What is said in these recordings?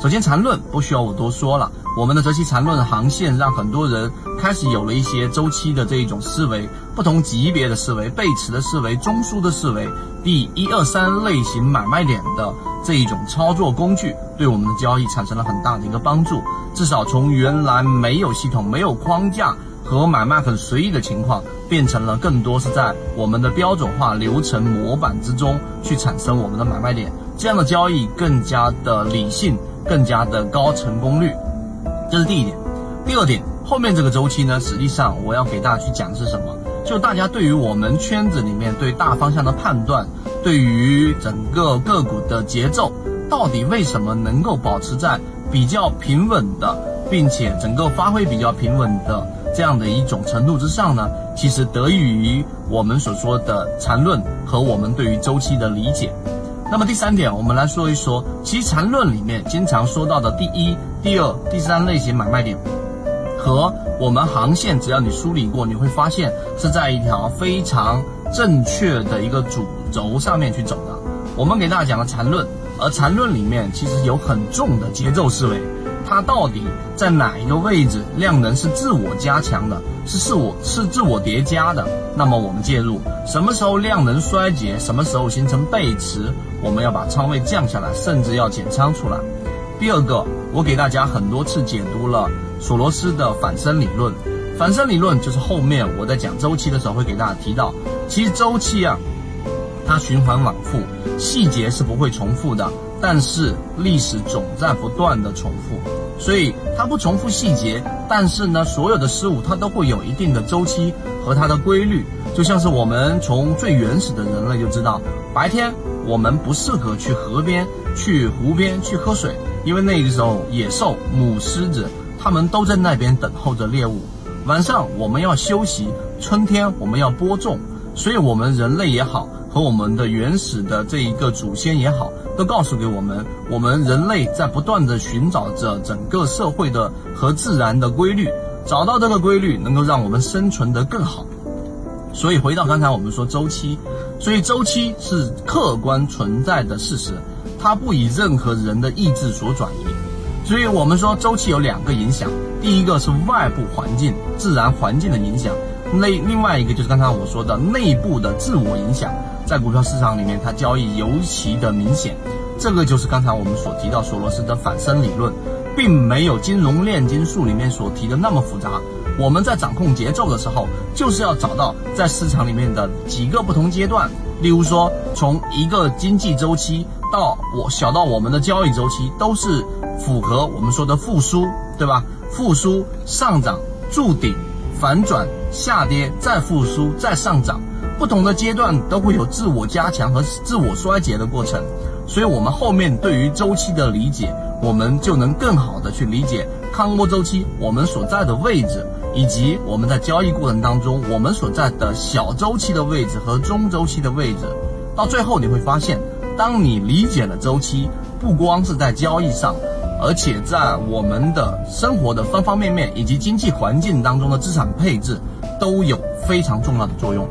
首先，缠论不需要我多说了，我们的择期缠论航线让很多人开始有了一些周期的这一种思维，不同级别的思维，背驰的思维，中枢的思维，第一二三类型买卖点的这一种操作工具，对我们的交易产生了很大的一个帮助。至少从原来没有系统、没有框架和买卖很随意的情况，变成了更多是在我们的标准化流程模板之中去产生我们的买卖点，这样的交易更加的理性。更加的高成功率，这是第一点。第二点，后面这个周期呢，实际上我要给大家去讲的是什么？就大家对于我们圈子里面对大方向的判断，对于整个个股的节奏，到底为什么能够保持在比较平稳的，并且整个发挥比较平稳的这样的一种程度之上呢？其实得益于我们所说的缠论和我们对于周期的理解。那么第三点，我们来说一说，其实缠论里面经常说到的第一、第二、第三类型买卖点，和我们航线，只要你梳理过，你会发现是在一条非常正确的一个主轴上面去走的。我们给大家讲了缠论，而缠论里面其实有很重的节奏思维。它到底在哪一个位置，量能是自我加强的，是自我是自我叠加的？那么我们介入，什么时候量能衰竭，什么时候形成背驰，我们要把仓位降下来，甚至要减仓出来。第二个，我给大家很多次解读了索罗斯的反身理论，反身理论就是后面我在讲周期的时候会给大家提到，其实周期啊，它循环往复，细节是不会重复的。但是历史总在不断的重复，所以它不重复细节，但是呢，所有的事物它都会有一定的周期和它的规律。就像是我们从最原始的人类就知道，白天我们不适合去河边、去湖边去喝水，因为那个时候野兽、母狮子它们都在那边等候着猎物。晚上我们要休息，春天我们要播种，所以我们人类也好。和我们的原始的这一个祖先也好，都告诉给我们，我们人类在不断的寻找着整个社会的和自然的规律，找到这个规律能够让我们生存得更好。所以回到刚才我们说周期，所以周期是客观存在的事实，它不以任何人的意志所转移。所以我们说周期有两个影响，第一个是外部环境、自然环境的影响，内另外一个就是刚才我说的内部的自我影响。在股票市场里面，它交易尤其的明显。这个就是刚才我们所提到索罗斯的反身理论，并没有金融炼金术里面所提的那么复杂。我们在掌控节奏的时候，就是要找到在市场里面的几个不同阶段，例如说从一个经济周期到我小到我们的交易周期，都是符合我们说的复苏，对吧？复苏、上涨、筑顶、反转、下跌、再复苏、再上涨。不同的阶段都会有自我加强和自我衰竭的过程，所以，我们后面对于周期的理解，我们就能更好的去理解康波周期我们所在的位置，以及我们在交易过程当中我们所在的小周期的位置和中周期的位置。到最后你会发现，当你理解了周期，不光是在交易上，而且在我们的生活的方方面面以及经济环境当中的资产配置，都有非常重要的作用。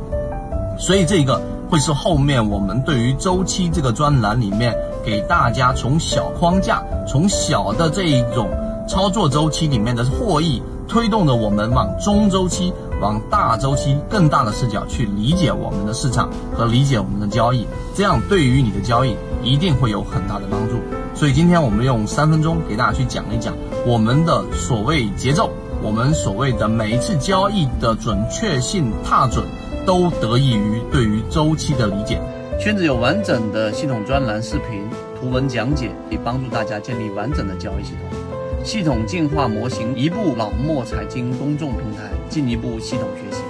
所以这个会是后面我们对于周期这个专栏里面给大家从小框架、从小的这一种操作周期里面的获益，推动着我们往中周期、往大周期更大的视角去理解我们的市场和理解我们的交易，这样对于你的交易一定会有很大的帮助。所以今天我们用三分钟给大家去讲一讲我们的所谓节奏，我们所谓的每一次交易的准确性踏准。都得益于对于周期的理解。圈子有完整的系统专栏、视频、图文讲解，以帮助大家建立完整的交易系统。系统进化模型，一步老墨财经公众平台，进一步系统学习。